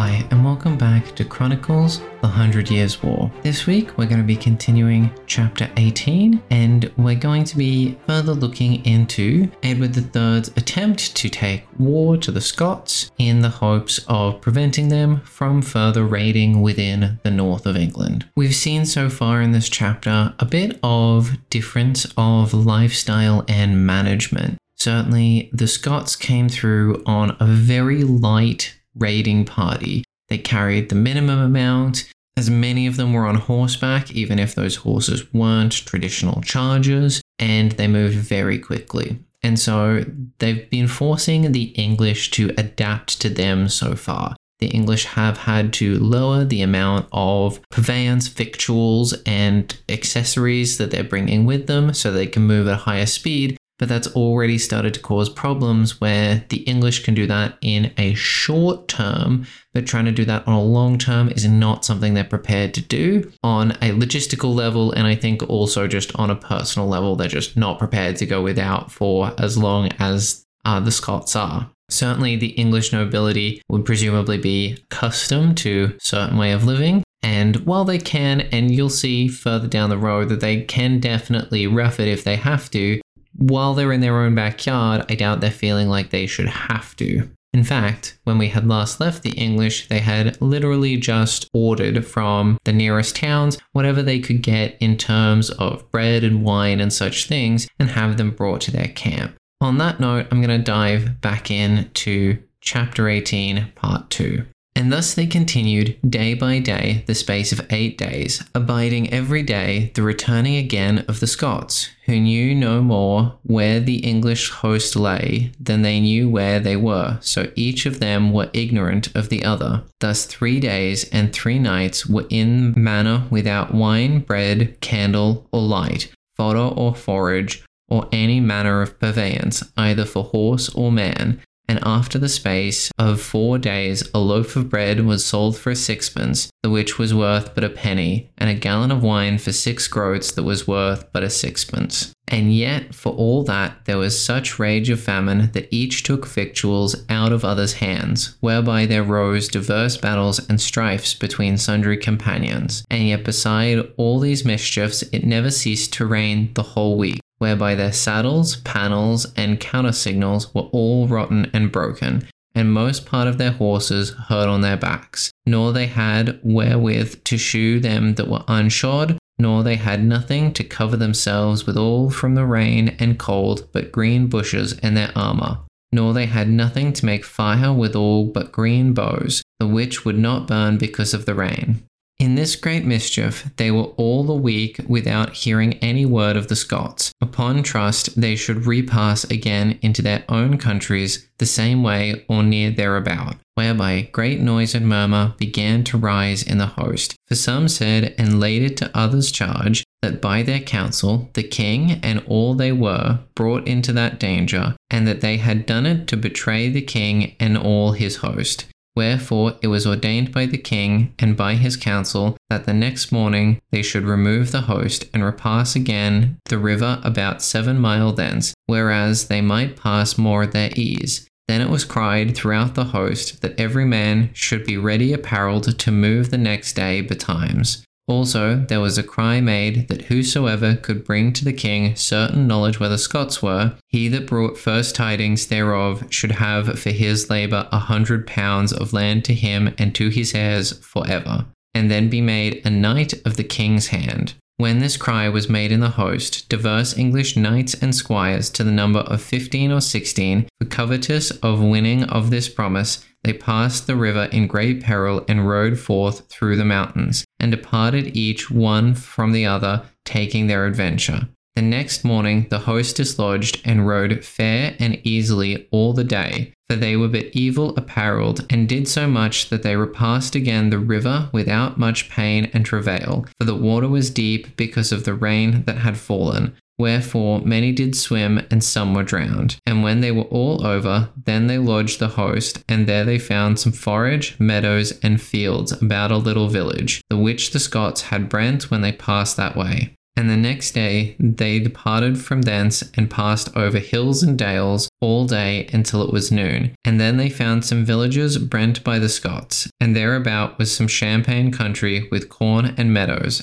Hi, and welcome back to Chronicles The Hundred Years' War. This week we're going to be continuing chapter 18, and we're going to be further looking into Edward III's attempt to take war to the Scots in the hopes of preventing them from further raiding within the north of England. We've seen so far in this chapter a bit of difference of lifestyle and management. Certainly, the Scots came through on a very light raiding party. They carried the minimum amount, as many of them were on horseback, even if those horses weren't traditional chargers, and they moved very quickly. And so they've been forcing the English to adapt to them so far. The English have had to lower the amount of purveyance, victuals, and accessories that they're bringing with them so they can move at a higher speed but that's already started to cause problems where the English can do that in a short term, but trying to do that on a long term is not something they're prepared to do on a logistical level. And I think also just on a personal level, they're just not prepared to go without for as long as uh, the Scots are. Certainly, the English nobility would presumably be accustomed to certain way of living, and while they can, and you'll see further down the road that they can definitely rough it if they have to, while they're in their own backyard, I doubt they're feeling like they should have to. In fact, when we had last left the English, they had literally just ordered from the nearest towns whatever they could get in terms of bread and wine and such things and have them brought to their camp. On that note, I'm going to dive back into chapter 18, part 2. And thus they continued day by day the space of eight days, abiding every day the returning again of the Scots, who knew no more where the English host lay than they knew where they were, so each of them were ignorant of the other. Thus three days and three nights were in manner without wine, bread, candle, or light, fodder or forage, or any manner of purveyance, either for horse or man, and after the space of four days a loaf of bread was sold for sixpence, the which was worth but a penny, and a gallon of wine for six groats that was worth but a sixpence. And yet, for all that, there was such rage of famine that each took victuals out of others' hands, whereby there rose diverse battles and strifes between sundry companions. And yet, beside all these mischiefs, it never ceased to rain the whole week whereby their saddles, panels, and countersingles were all rotten and broken, and most part of their horses hurt on their backs, nor they had wherewith to shoe them that were unshod, nor they had nothing to cover themselves withal from the rain and cold but green bushes and their armour. Nor they had nothing to make fire withal but green boughs, the which would not burn because of the rain. In this great mischief, they were all the week without hearing any word of the Scots. Upon trust, they should repass again into their own countries the same way or near thereabout, whereby great noise and murmur began to rise in the host. For some said and laid it to others' charge that by their counsel the king and all they were brought into that danger, and that they had done it to betray the king and all his host. Wherefore it was ordained by the king and by his council that the next morning they should remove the host and repass again the river about seven mile thence, whereas they might pass more at their ease. Then it was cried throughout the host that every man should be ready apparelled to move the next day betimes. Also, there was a cry made that whosoever could bring to the king certain knowledge where the Scots were, he that brought first tidings thereof should have for his labour a hundred pounds of land to him and to his heirs for ever, and then be made a knight of the king's hand. When this cry was made in the host, diverse English knights and squires to the number of fifteen or sixteen, for covetous of winning of this promise, they passed the river in great peril and rode forth through the mountains, and departed each one from the other, taking their adventure. The next morning the host dislodged and rode fair and easily all the day, for they were but evil apparelled, and did so much that they repassed again the river without much pain and travail, for the water was deep because of the rain that had fallen, Wherefore many did swim, and some were drowned. And when they were all over, then they lodged the host, and there they found some forage, meadows, and fields about a little village, the which the Scots had brent when they passed that way. And the next day they departed from thence and passed over hills and dales all day until it was noon. And then they found some villages brent by the Scots, and thereabout was some champaign country with corn and meadows.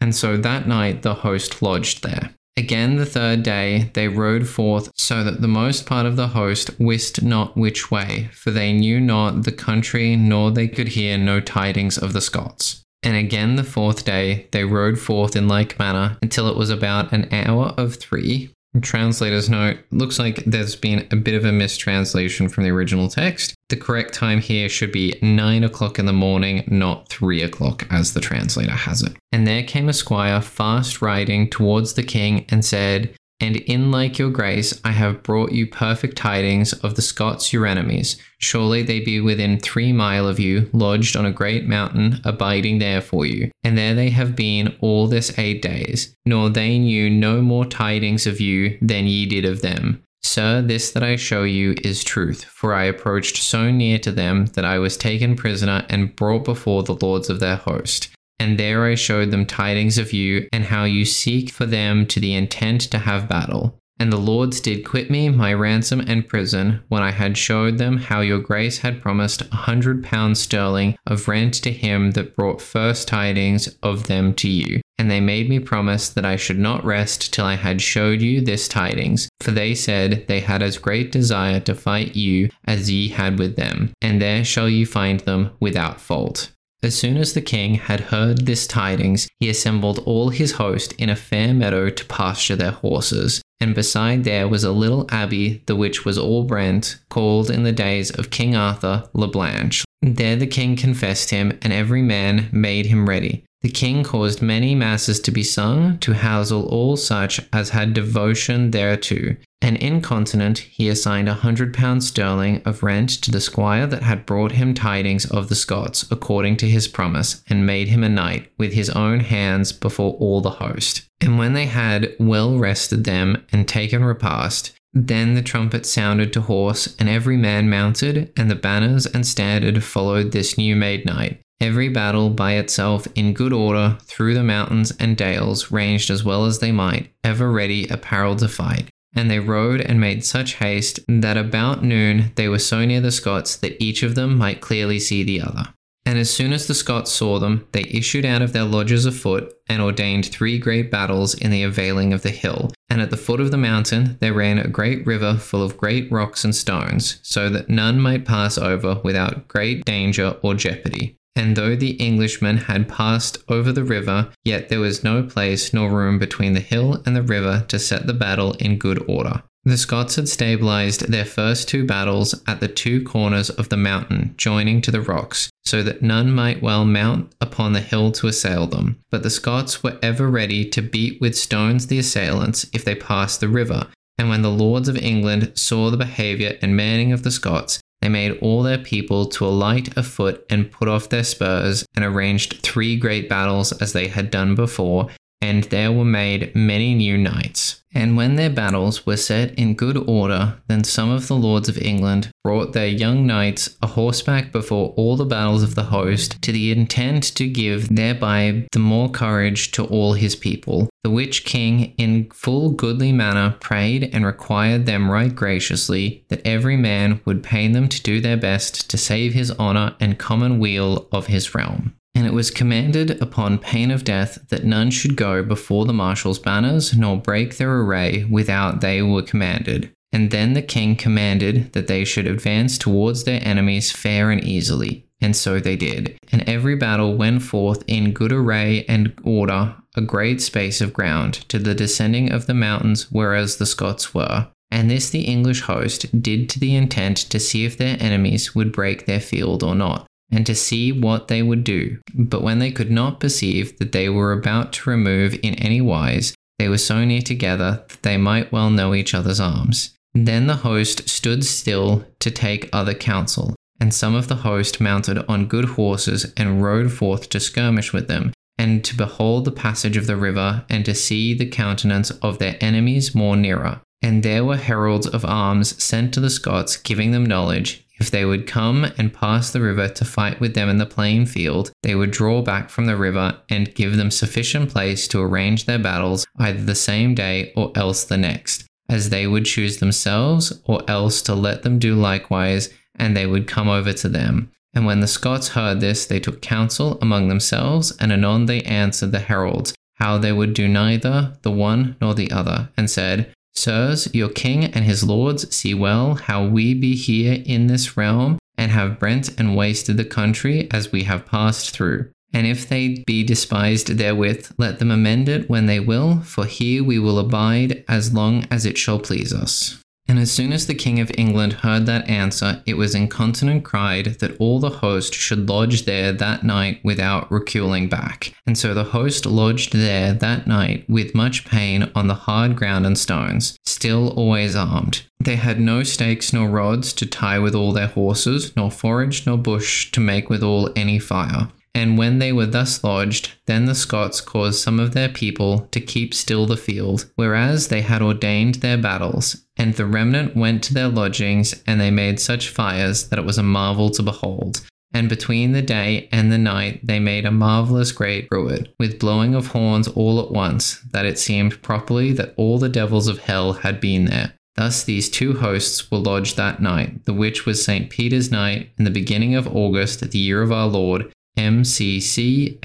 And so that night the host lodged there. Again, the third day they rode forth, so that the most part of the host wist not which way, for they knew not the country, nor they could hear no tidings of the Scots. And again, the fourth day they rode forth in like manner until it was about an hour of three. Translator's note looks like there's been a bit of a mistranslation from the original text. The correct time here should be 9 o'clock in the morning, not 3 o'clock, as the translator has it. And there came a squire fast riding towards the king and said, and in like your grace, I have brought you perfect tidings of the Scots your enemies. Surely they be within three mile of you, lodged on a great mountain, abiding there for you. And there they have been all this eight days, nor they knew no more tidings of you than ye did of them. Sir, this that I show you is truth, for I approached so near to them that I was taken prisoner and brought before the lords of their host. And there I showed them tidings of you, and how you seek for them to the intent to have battle. And the lords did quit me my ransom and prison, when I had showed them how your grace had promised a hundred pounds sterling of rent to him that brought first tidings of them to you. And they made me promise that I should not rest till I had showed you this tidings, for they said they had as great desire to fight you as ye had with them, and there shall you find them without fault. As soon as the king had heard this tidings, he assembled all his host in a fair meadow to pasture their horses. And beside there was a little abbey, the which was all brent, called in the days of King Arthur La Blanche. There the king confessed him, and every man made him ready. The king caused many masses to be sung to housel all such as had devotion thereto, and incontinent he assigned a hundred pounds sterling of rent to the squire that had brought him tidings of the Scots according to his promise, and made him a knight with his own hands before all the host. And when they had well rested them and taken repast, then the trumpet sounded to horse, and every man mounted, and the banners and standard followed this new made knight. Every battle by itself in good order through the mountains and dales ranged as well as they might, ever ready apparelled to fight. And they rode and made such haste that about noon they were so near the Scots that each of them might clearly see the other. And as soon as the Scots saw them, they issued out of their lodges afoot and ordained three great battles in the availing of the hill. And at the foot of the mountain there ran a great river full of great rocks and stones, so that none might pass over without great danger or jeopardy. And though the Englishmen had passed over the river, yet there was no place nor room between the hill and the river to set the battle in good order. The Scots had stabilized their first two battles at the two corners of the mountain, joining to the rocks, so that none might well mount upon the hill to assail them. But the Scots were ever ready to beat with stones the assailants if they passed the river. And when the lords of England saw the behaviour and manning of the Scots, they made all their people to alight afoot and put off their spurs, and arranged three great battles as they had done before, and there were made many new knights. And when their battles were set in good order, then some of the lords of England brought their young knights a horseback before all the battles of the host, to the intent to give thereby the more courage to all his people. The which king in full goodly manner prayed and required them right graciously that every man would pay them to do their best to save his honour and common weal of his realm. And it was commanded upon pain of death that none should go before the marshal's banners, nor break their array without they were commanded. And then the king commanded that they should advance towards their enemies fair and easily. And so they did. And every battle went forth in good array and order, a great space of ground, to the descending of the mountains whereas the Scots were. And this the English host did to the intent to see if their enemies would break their field or not and to see what they would do. But when they could not perceive that they were about to remove in any wise, they were so near together that they might well know each other's arms. Then the host stood still to take other counsel, and some of the host mounted on good horses and rode forth to skirmish with them, and to behold the passage of the river, and to see the countenance of their enemies more nearer. And there were heralds of arms sent to the Scots, giving them knowledge, if they would come and pass the river to fight with them in the plain field, they would draw back from the river and give them sufficient place to arrange their battles either the same day or else the next, as they would choose themselves, or else to let them do likewise, and they would come over to them. And when the Scots heard this, they took counsel among themselves, and anon they answered the heralds, how they would do neither the one nor the other, and said, Sirs, your king and his lords see well how we be here in this realm, and have brent and wasted the country as we have passed through. And if they be despised therewith, let them amend it when they will, for here we will abide as long as it shall please us. And as soon as the King of England heard that answer, it was incontinent cried that all the host should lodge there that night without reculing back. And so the host lodged there that night with much pain on the hard ground and stones, still always armed. They had no stakes nor rods to tie withal their horses, nor forage nor bush to make withal any fire. And when they were thus lodged, then the Scots caused some of their people to keep still the field, whereas they had ordained their battles. And the remnant went to their lodgings, and they made such fires that it was a marvel to behold. And between the day and the night they made a marvellous great bruit, with blowing of horns all at once, that it seemed properly that all the devils of hell had been there. Thus these two hosts were lodged that night, the which was St. Peter's night, in the beginning of August, the year of our Lord, MCCXXVII.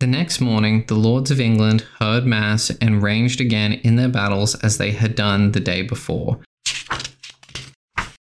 The next morning, the lords of England heard Mass and ranged again in their battles as they had done the day before.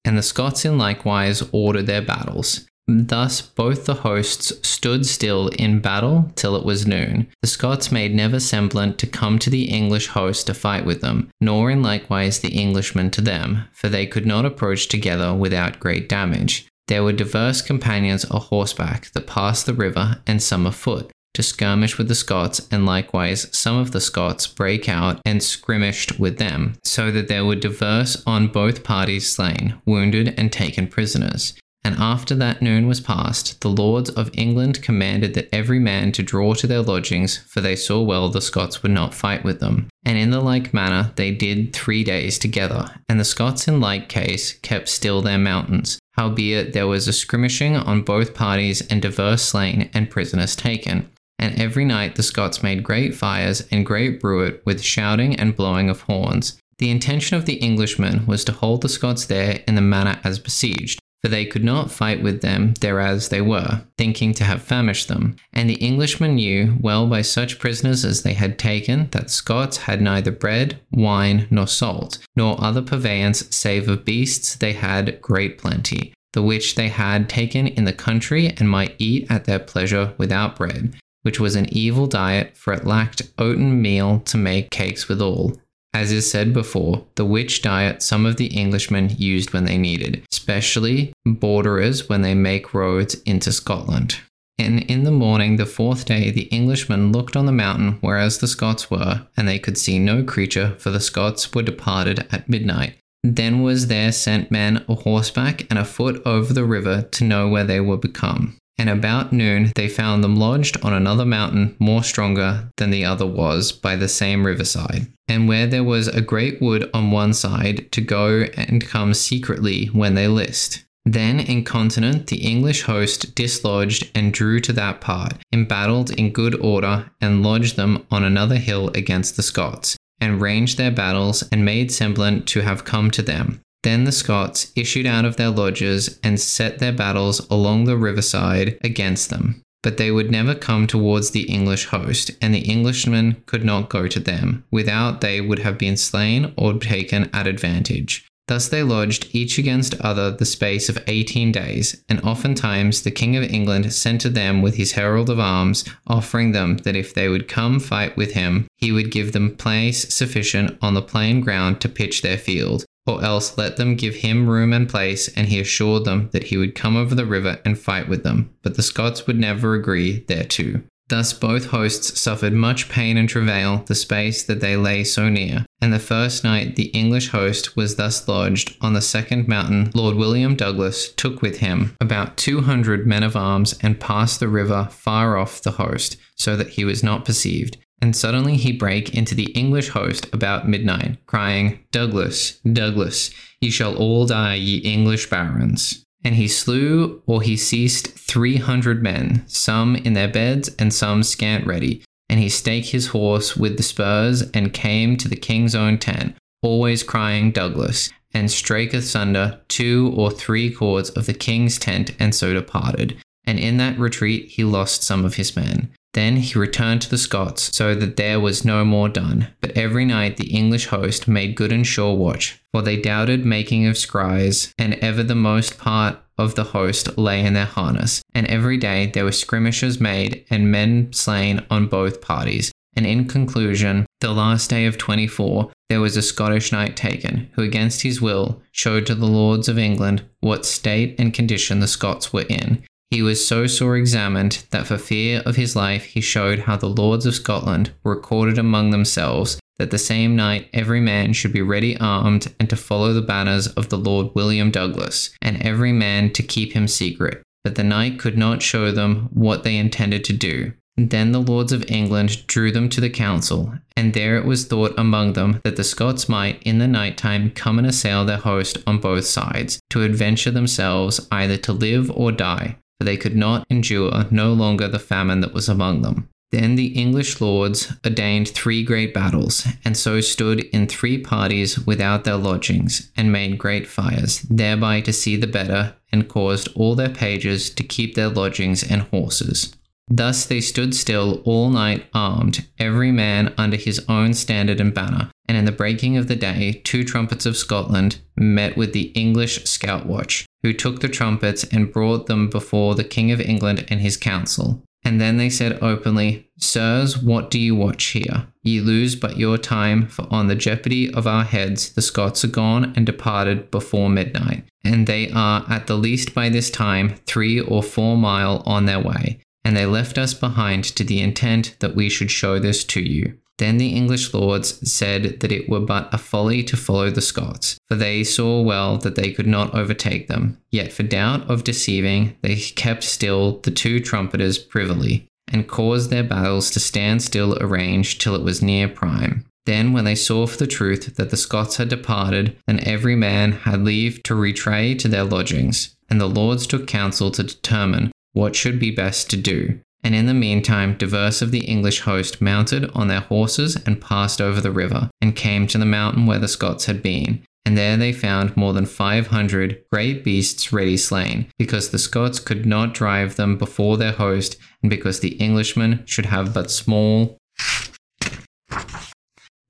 And the Scots in likewise ordered their battles. Thus both the hosts stood still in battle till it was noon. The Scots made never semblant to come to the English host to fight with them, nor in likewise the Englishmen to them, for they could not approach together without great damage. There were diverse companions a horseback that passed the river, and some afoot, to skirmish with the Scots, and likewise some of the Scots brake out and skirmished with them, so that there were diverse on both parties slain, wounded, and taken prisoners. And after that noon was past, the lords of England commanded that every man to draw to their lodgings, for they saw well the Scots would not fight with them. And in the like manner they did three days together, and the Scots in like case kept still their mountains, Howbeit there was a skirmishing on both parties and divers slain and prisoners taken. And every night the Scots made great fires and great bruit with shouting and blowing of horns. The intention of the Englishmen was to hold the Scots there in the manner as besieged, for they could not fight with them thereas they were, thinking to have famished them. And the Englishmen knew well by such prisoners as they had taken that Scots had neither bread, wine, nor salt, nor other purveyance save of beasts they had great plenty, the which they had taken in the country and might eat at their pleasure without bread, which was an evil diet, for it lacked oaten meal to make cakes withal as is said before, the which diet some of the Englishmen used when they needed, especially borderers when they make roads into Scotland. And in the morning, the fourth day, the Englishmen looked on the mountain whereas the Scots were, and they could see no creature, for the Scots were departed at midnight. Then was there sent men a horseback and a foot over the river to know where they were become and about noon they found them lodged on another mountain more stronger than the other was by the same riverside, and where there was a great wood on one side to go and come secretly when they list. Then incontinent the English host dislodged and drew to that part, embattled in good order, and lodged them on another hill against the Scots, and ranged their battles, and made semblant to have come to them. Then the Scots issued out of their lodges and set their battles along the riverside against them. But they would never come towards the English host, and the Englishmen could not go to them, without they would have been slain or taken at advantage. Thus they lodged each against other the space of eighteen days, and oftentimes the King of England sent to them with his herald of arms, offering them that if they would come fight with him, he would give them place sufficient on the plain ground to pitch their field, or else let them give him room and place, and he assured them that he would come over the river and fight with them, but the Scots would never agree thereto. Thus both hosts suffered much pain and travail the space that they lay so near. And the first night the English host was thus lodged on the second mountain, Lord William Douglas took with him about two hundred men of arms and passed the river far off the host, so that he was not perceived and suddenly he brake into the English host about midnight, crying, Douglas, Douglas, ye shall all die, ye English barons. And he slew or he seized three hundred men, some in their beds and some scant ready. And he stake his horse with the spurs and came to the king's own tent, always crying Douglas, and strake asunder two or three cords of the king's tent, and so departed. And in that retreat he lost some of his men. Then he returned to the Scots, so that there was no more done. But every night the English host made good and sure watch, for they doubted making of scries, and ever the most part of the host lay in their harness. And every day there were skirmishes made, and men slain on both parties. And in conclusion, the last day of 24, there was a Scottish knight taken, who against his will showed to the lords of England what state and condition the Scots were in, he was so sore examined that for fear of his life he showed how the lords of Scotland were recorded among themselves that the same night every man should be ready armed and to follow the banners of the Lord William Douglas, and every man to keep him secret, But the knight could not show them what they intended to do. Then the lords of England drew them to the council, and there it was thought among them that the Scots might in the night time come and assail their host on both sides, to adventure themselves either to live or die, for they could not endure no longer the famine that was among them. Then the English lords ordained three great battles, and so stood in three parties without their lodgings, and made great fires, thereby to see the better, and caused all their pages to keep their lodgings and horses. Thus they stood still all night armed, every man under his own standard and banner. And in the breaking of the day, two trumpets of Scotland met with the English scout watch, who took the trumpets and brought them before the King of England and his council. And then they said openly, Sirs, what do you watch here? Ye lose but your time, for on the jeopardy of our heads the Scots are gone and departed before midnight, and they are at the least by this time three or four mile on their way and they left us behind to the intent that we should show this to you. Then the English lords said that it were but a folly to follow the Scots, for they saw well that they could not overtake them. Yet for doubt of deceiving, they kept still the two trumpeters privily, and caused their battles to stand still arranged till it was near prime. Then, when they saw for the truth that the Scots had departed, then every man had leave to retray to their lodgings. And the lords took counsel to determine what should be best to do. And in the meantime, diverse of the English host mounted on their horses and passed over the river, and came to the mountain where the Scots had been. And there they found more than five hundred great beasts ready slain, because the Scots could not drive them before their host, and because the Englishmen should have but small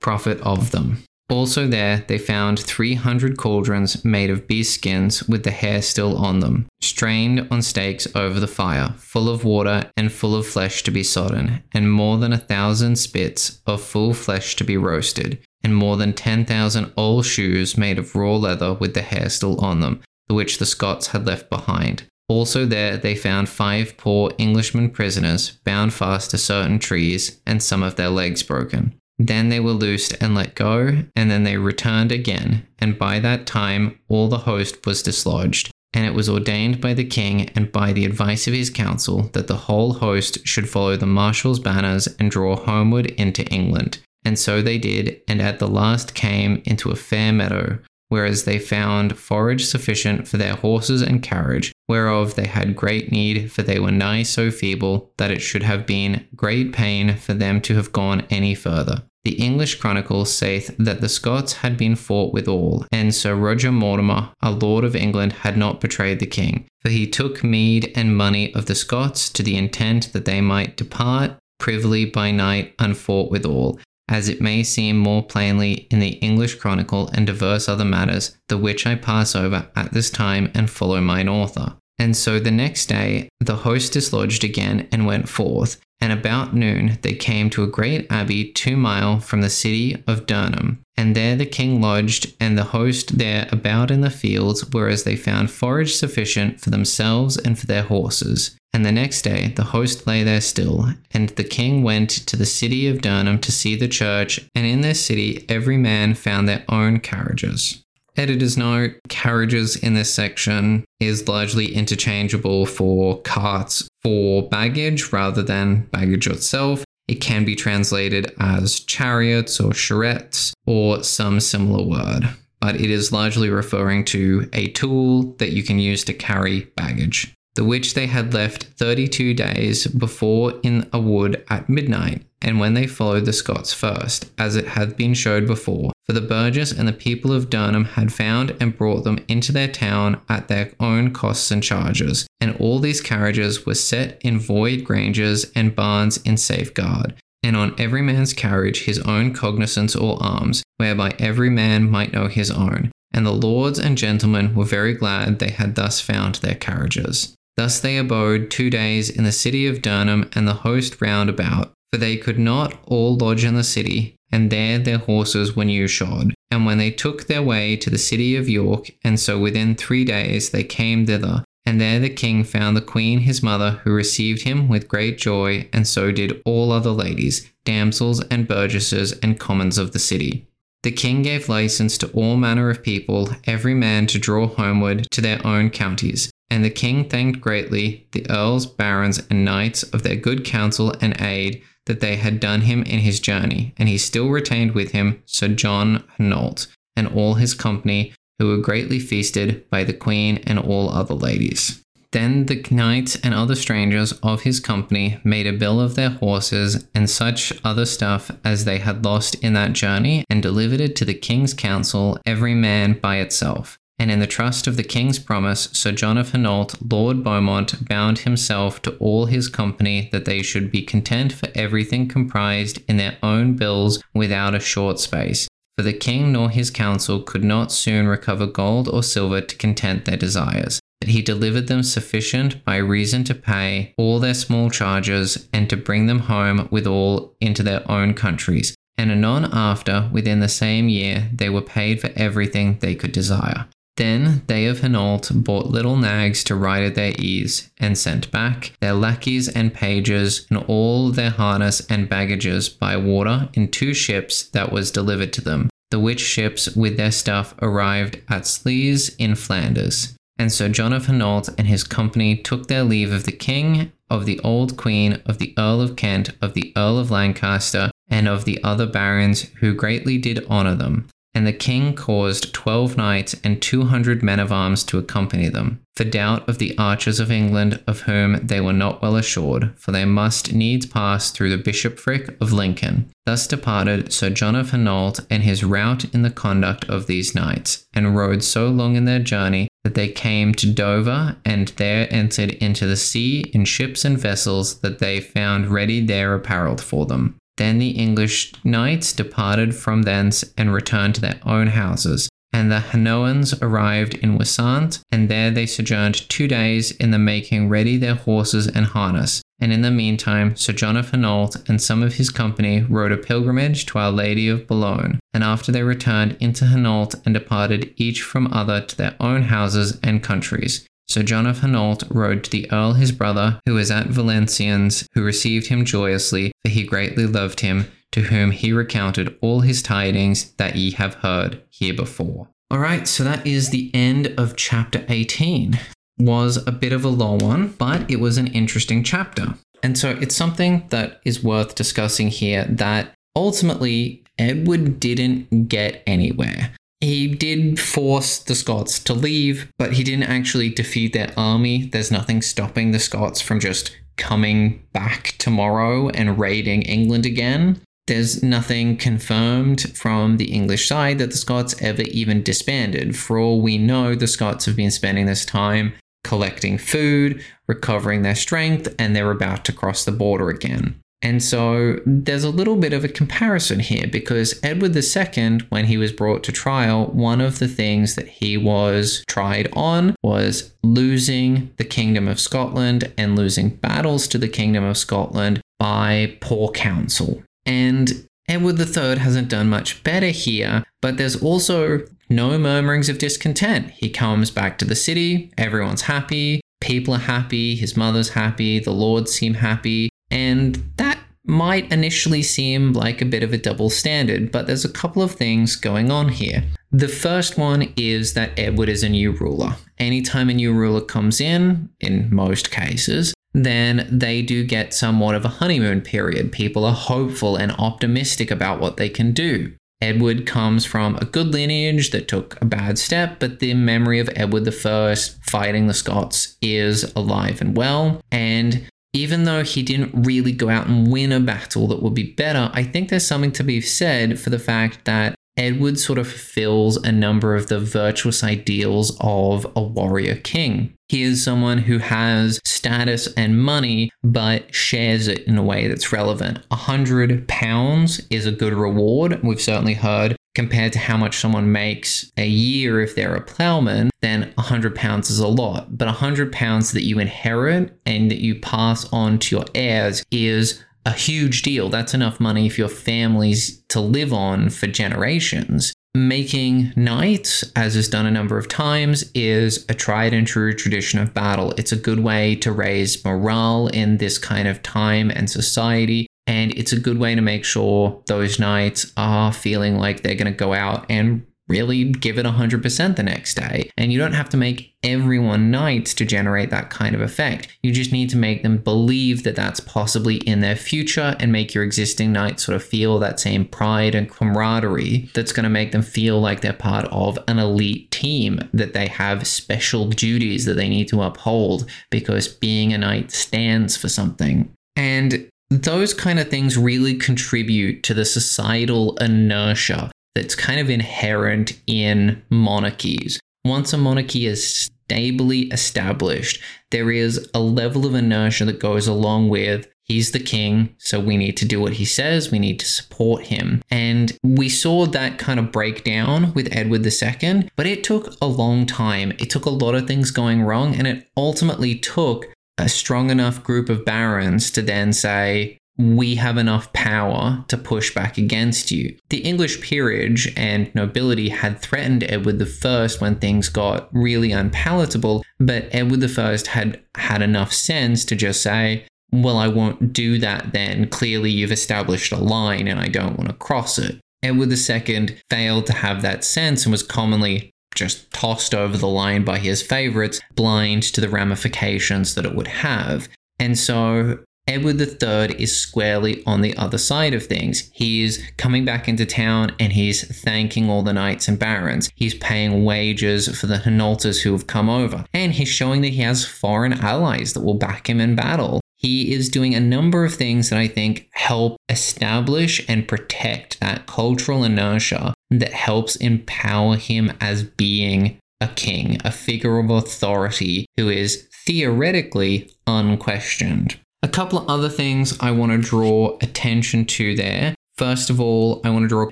profit of them. Also, there they found 300 cauldrons made of beast skins with the hair still on them, strained on stakes over the fire, full of water and full of flesh to be sodden, and more than a thousand spits of full flesh to be roasted, and more than 10,000 old shoes made of raw leather with the hair still on them, the which the Scots had left behind. Also, there they found five poor Englishmen prisoners, bound fast to certain trees, and some of their legs broken. Then they were loosed and let go, and then they returned again, and by that time all the host was dislodged. And it was ordained by the king and by the advice of his council that the whole host should follow the marshal's banners and draw homeward into England. And so they did, and at the last came into a fair meadow, whereas they found forage sufficient for their horses and carriage, whereof they had great need, for they were nigh so feeble that it should have been great pain for them to have gone any further. The English Chronicle saith that the Scots had been fought withal, and Sir Roger Mortimer, a lord of England, had not betrayed the king, for he took meed and money of the Scots to the intent that they might depart privily by night unfought withal, as it may seem more plainly in the English Chronicle and divers other matters, the which I pass over at this time and follow mine author. And so the next day the host dislodged again and went forth, and about noon they came to a great abbey two mile from the city of Durham. And there the king lodged, and the host there about in the fields, whereas they found forage sufficient for themselves and for their horses. And the next day the host lay there still, and the king went to the city of Durham to see the church, and in their city every man found their own carriages. Editor's note carriages in this section is largely interchangeable for carts for baggage rather than baggage itself. It can be translated as chariots or charrettes or some similar word, but it is largely referring to a tool that you can use to carry baggage the which they had left 32 days before in a wood at midnight, and when they followed the Scots first, as it had been showed before. For the burgess and the people of Durham had found and brought them into their town at their own costs and charges, and all these carriages were set in void granges and barns in safeguard. And on every man's carriage his own cognizance or arms, whereby every man might know his own. And the lords and gentlemen were very glad they had thus found their carriages. Thus they abode two days in the city of Durham and the host round about, for they could not all lodge in the city, and there their horses were new shod. And when they took their way to the city of York, and so within three days they came thither, and there the king found the queen his mother, who received him with great joy, and so did all other ladies, damsels, and burgesses, and commons of the city. The king gave license to all manner of people, every man to draw homeward to their own counties. And the king thanked greatly the earls, barons, and knights of their good counsel and aid that they had done him in his journey, and he still retained with him Sir John Hainault and all his company, who were greatly feasted by the queen and all other ladies. Then the knights and other strangers of his company made a bill of their horses and such other stuff as they had lost in that journey, and delivered it to the king's council, every man by itself. And in the trust of the king's promise, Sir John of Hainault, Lord Beaumont, bound himself to all his company that they should be content for everything comprised in their own bills without a short space. For the king nor his council could not soon recover gold or silver to content their desires. But he delivered them sufficient by reason to pay all their small charges and to bring them home withal into their own countries. And anon after, within the same year, they were paid for everything they could desire. Then they of Hainault bought little nags to ride at their ease, and sent back their lackeys and pages, and all their harness and baggages by water in two ships that was delivered to them, the which ships with their stuff arrived at Slees in Flanders. And Sir John of Hainault and his company took their leave of the king, of the old queen, of the Earl of Kent, of the Earl of Lancaster, and of the other barons who greatly did honour them. And the king caused twelve knights and two hundred men of arms to accompany them, for doubt of the archers of England, of whom they were not well assured, for they must needs pass through the bishopric of Lincoln. Thus departed Sir John of Hainault and his rout in the conduct of these knights, and rode so long in their journey that they came to Dover, and there entered into the sea in ships and vessels that they found ready there apparelled for them. Then the English knights departed from thence and returned to their own houses. And the Hainaultans arrived in Wissant, and there they sojourned two days in the making ready their horses and harness. And in the meantime, Sir John of Hainault and some of his company rode a pilgrimage to Our Lady of Boulogne. And after they returned into Hainault and departed each from other to their own houses and countries. So John of Hainault rode to the earl his brother, who was at Valenciennes, who received him joyously, for he greatly loved him, to whom he recounted all his tidings that ye have heard here before. All right, so that is the end of chapter 18. Was a bit of a long one, but it was an interesting chapter. And so it's something that is worth discussing here that ultimately Edward didn't get anywhere. He did force the Scots to leave, but he didn't actually defeat their army. There's nothing stopping the Scots from just coming back tomorrow and raiding England again. There's nothing confirmed from the English side that the Scots ever even disbanded. For all we know, the Scots have been spending this time collecting food, recovering their strength, and they're about to cross the border again. And so there's a little bit of a comparison here because Edward II, when he was brought to trial, one of the things that he was tried on was losing the Kingdom of Scotland and losing battles to the Kingdom of Scotland by poor counsel. And Edward III hasn't done much better here, but there's also no murmurings of discontent. He comes back to the city, everyone's happy, people are happy, his mother's happy, the lords seem happy, and that might initially seem like a bit of a double standard, but there's a couple of things going on here. The first one is that Edward is a new ruler. Anytime a new ruler comes in, in most cases, then they do get somewhat of a honeymoon period. People are hopeful and optimistic about what they can do. Edward comes from a good lineage that took a bad step, but the memory of Edward I fighting the Scots is alive and well. And even though he didn't really go out and win a battle that would be better, I think there's something to be said for the fact that Edward sort of fulfills a number of the virtuous ideals of a warrior king. He is someone who has status and money, but shares it in a way that's relevant. A hundred pounds is a good reward. We've certainly heard compared to how much someone makes a year if they're a plowman, then 100 pounds is a lot. But 100 pounds that you inherit and that you pass on to your heirs is a huge deal. That's enough money for your families to live on for generations. Making knights, as is done a number of times, is a tried and true tradition of battle. It's a good way to raise morale in this kind of time and society. And it's a good way to make sure those knights are feeling like they're going to go out and really give it 100% the next day. And you don't have to make everyone knights to generate that kind of effect. You just need to make them believe that that's possibly in their future and make your existing knights sort of feel that same pride and camaraderie that's going to make them feel like they're part of an elite team, that they have special duties that they need to uphold because being a knight stands for something. And those kind of things really contribute to the societal inertia that's kind of inherent in monarchies. Once a monarchy is stably established, there is a level of inertia that goes along with he's the king, so we need to do what he says, we need to support him. And we saw that kind of breakdown with Edward II, but it took a long time. It took a lot of things going wrong, and it ultimately took a strong enough group of barons to then say, we have enough power to push back against you. The English peerage and nobility had threatened Edward I when things got really unpalatable, but Edward I had had enough sense to just say, well, I won't do that then. Clearly, you've established a line and I don't want to cross it. Edward II failed to have that sense and was commonly just tossed over the line by his favorites, blind to the ramifications that it would have. And so Edward III is squarely on the other side of things. He is coming back into town and he's thanking all the knights and barons. He's paying wages for the Hainaulters who have come over. And he's showing that he has foreign allies that will back him in battle. He is doing a number of things that I think help establish and protect that cultural inertia that helps empower him as being a king, a figure of authority who is theoretically unquestioned. A couple of other things I want to draw attention to there. First of all, I want to draw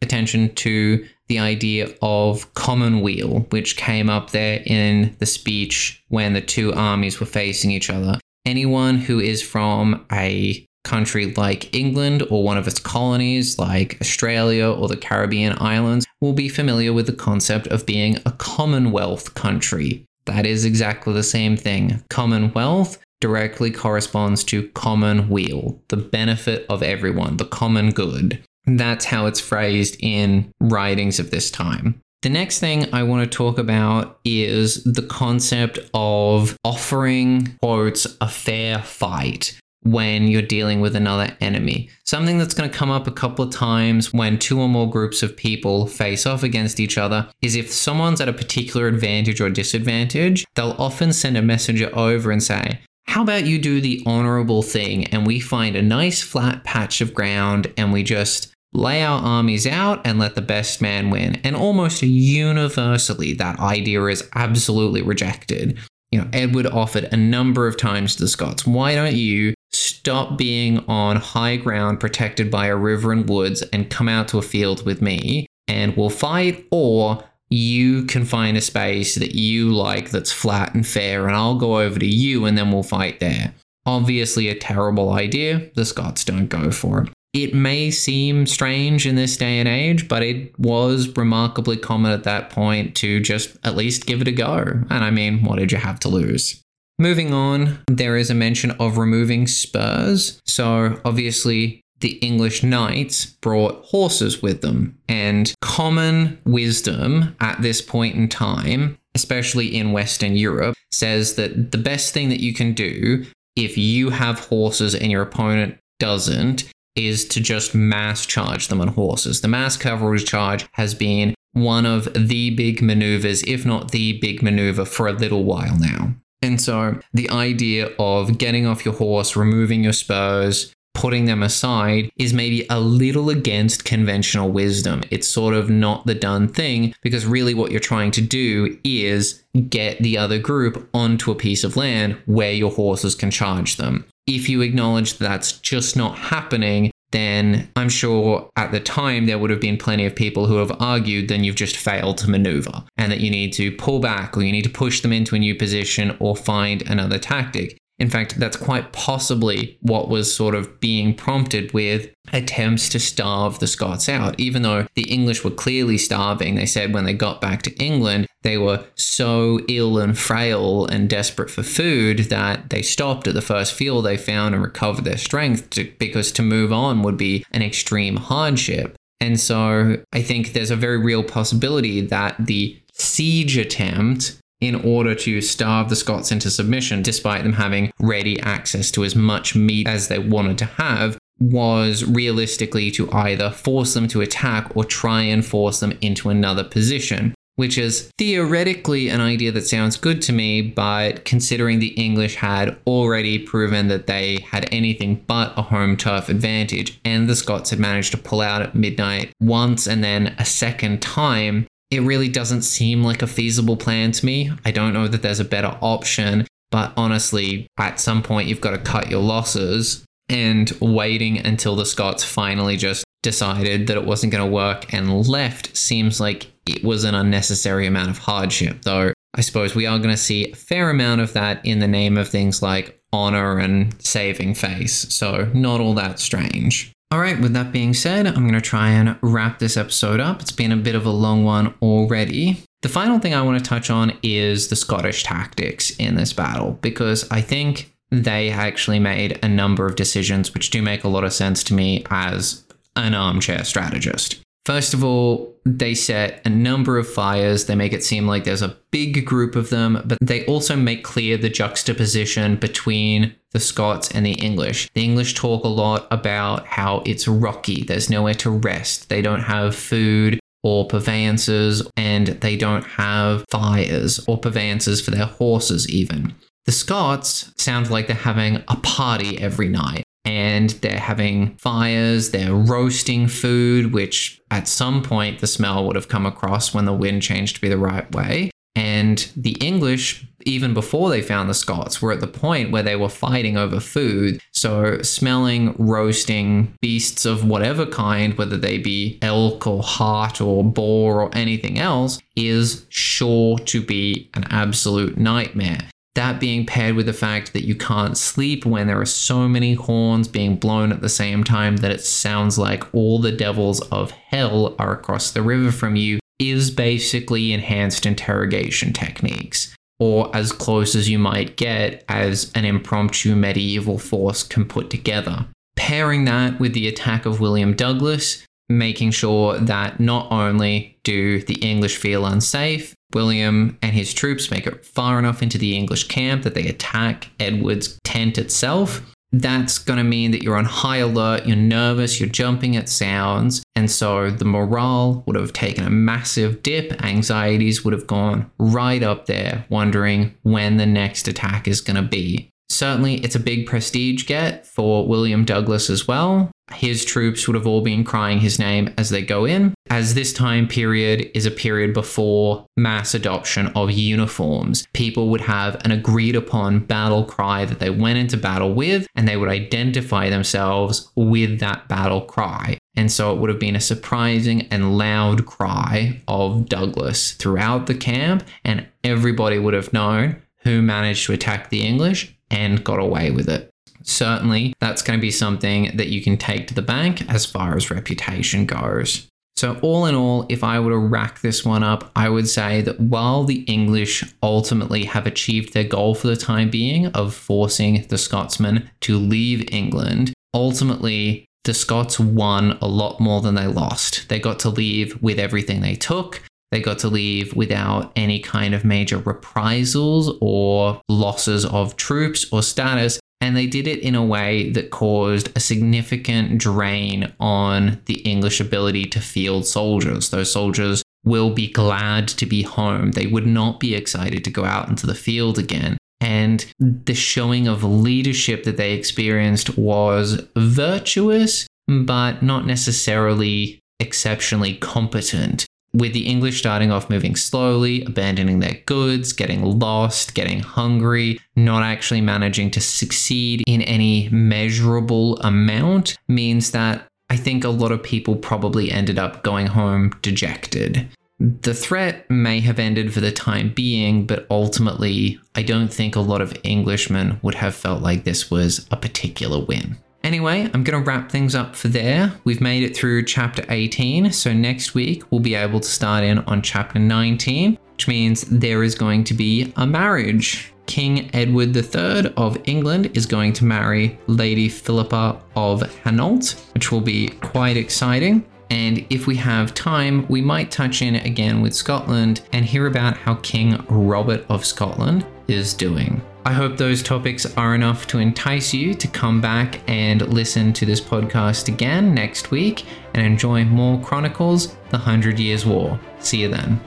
attention to the idea of commonweal, which came up there in the speech when the two armies were facing each other. Anyone who is from a country like England or one of its colonies like Australia or the Caribbean islands will be familiar with the concept of being a commonwealth country. That is exactly the same thing. Commonwealth directly corresponds to common weal, the benefit of everyone, the common good. That's how it's phrased in writings of this time. The next thing I want to talk about is the concept of offering, quotes, a fair fight when you're dealing with another enemy. Something that's going to come up a couple of times when two or more groups of people face off against each other is if someone's at a particular advantage or disadvantage, they'll often send a messenger over and say, how about you do the honorable thing and we find a nice flat patch of ground and we just lay our armies out and let the best man win? And almost universally, that idea is absolutely rejected. You know, Edward offered a number of times to the Scots, why don't you stop being on high ground protected by a river and woods and come out to a field with me and we'll fight, or you can find a space that you like that's flat and fair, and I'll go over to you and then we'll fight there. Obviously, a terrible idea. The Scots don't go for it. It may seem strange in this day and age, but it was remarkably common at that point to just at least give it a go. And I mean, what did you have to lose? Moving on, there is a mention of removing spurs. So, obviously, the English knights brought horses with them. And common wisdom at this point in time, especially in Western Europe, says that the best thing that you can do if you have horses and your opponent doesn't, is to just mass charge them on horses. The mass cavalry charge has been one of the big maneuvers, if not the big maneuver, for a little while now. And so the idea of getting off your horse, removing your spurs, putting them aside is maybe a little against conventional wisdom. It's sort of not the done thing because really what you're trying to do is get the other group onto a piece of land where your horses can charge them. If you acknowledge that that's just not happening, then I'm sure at the time there would have been plenty of people who have argued then you've just failed to maneuver and that you need to pull back or you need to push them into a new position or find another tactic. In fact, that's quite possibly what was sort of being prompted with attempts to starve the Scots out. Even though the English were clearly starving, they said when they got back to England, they were so ill and frail and desperate for food that they stopped at the first field they found and recovered their strength to, because to move on would be an extreme hardship. And so I think there's a very real possibility that the siege attempt in order to starve the Scots into submission, despite them having ready access to as much meat as they wanted to have, was realistically to either force them to attack or try and force them into another position. Which is theoretically an idea that sounds good to me, but considering the English had already proven that they had anything but a home turf advantage, and the Scots had managed to pull out at midnight once and then a second time, it really doesn't seem like a feasible plan to me. I don't know that there's a better option, but honestly, at some point, you've got to cut your losses. And waiting until the Scots finally just decided that it wasn't going to work and left seems like it was an unnecessary amount of hardship. Though I suppose we are going to see a fair amount of that in the name of things like honor and saving face. So, not all that strange. All right, with that being said, I'm going to try and wrap this episode up. It's been a bit of a long one already. The final thing I want to touch on is the Scottish tactics in this battle, because I think they actually made a number of decisions which do make a lot of sense to me as an armchair strategist. First of all, they set a number of fires. They make it seem like there's a big group of them, but they also make clear the juxtaposition between the Scots and the English. The English talk a lot about how it's rocky, there's nowhere to rest, they don't have food or purveyances, and they don't have fires or purveyances for their horses, even. The Scots sound like they're having a party every night and they're having fires, they're roasting food, which at some point the smell would have come across when the wind changed to be the right way. And the English, even before they found the Scots, were at the point where they were fighting over food. So, smelling, roasting beasts of whatever kind, whether they be elk or hart or boar or anything else, is sure to be an absolute nightmare. That being paired with the fact that you can't sleep when there are so many horns being blown at the same time that it sounds like all the devils of hell are across the river from you is basically enhanced interrogation techniques, or as close as you might get as an impromptu medieval force can put together. Pairing that with the attack of William Douglas, making sure that not only do the English feel unsafe, William and his troops make it far enough into the English camp that they attack Edward's tent itself. That's going to mean that you're on high alert, you're nervous, you're jumping at sounds. And so the morale would have taken a massive dip. Anxieties would have gone right up there, wondering when the next attack is going to be. Certainly, it's a big prestige get for William Douglas as well. His troops would have all been crying his name as they go in, as this time period is a period before mass adoption of uniforms. People would have an agreed upon battle cry that they went into battle with, and they would identify themselves with that battle cry. And so it would have been a surprising and loud cry of Douglas throughout the camp, and everybody would have known who managed to attack the English and got away with it. Certainly, that's going to be something that you can take to the bank as far as reputation goes. So, all in all, if I were to rack this one up, I would say that while the English ultimately have achieved their goal for the time being of forcing the Scotsmen to leave England, ultimately the Scots won a lot more than they lost. They got to leave with everything they took. They got to leave without any kind of major reprisals or losses of troops or status. And they did it in a way that caused a significant drain on the English ability to field soldiers. Those soldiers will be glad to be home. They would not be excited to go out into the field again. And the showing of leadership that they experienced was virtuous, but not necessarily exceptionally competent with the English starting off moving slowly, abandoning their goods, getting lost, getting hungry, not actually managing to succeed in any measurable amount, means that I think a lot of people probably ended up going home dejected. The threat may have ended for the time being, but ultimately, I don't think a lot of Englishmen would have felt like this was a particular win. Anyway, I'm going to wrap things up for there. We've made it through chapter 18, so next week we'll be able to start in on chapter 19, which means there is going to be a marriage. King Edward III of England is going to marry Lady Philippa of Hainault, which will be quite exciting. And if we have time, we might touch in again with Scotland and hear about how King Robert of Scotland is doing. I hope those topics are enough to entice you to come back and listen to this podcast again next week and enjoy more Chronicles The Hundred Years' War. See you then.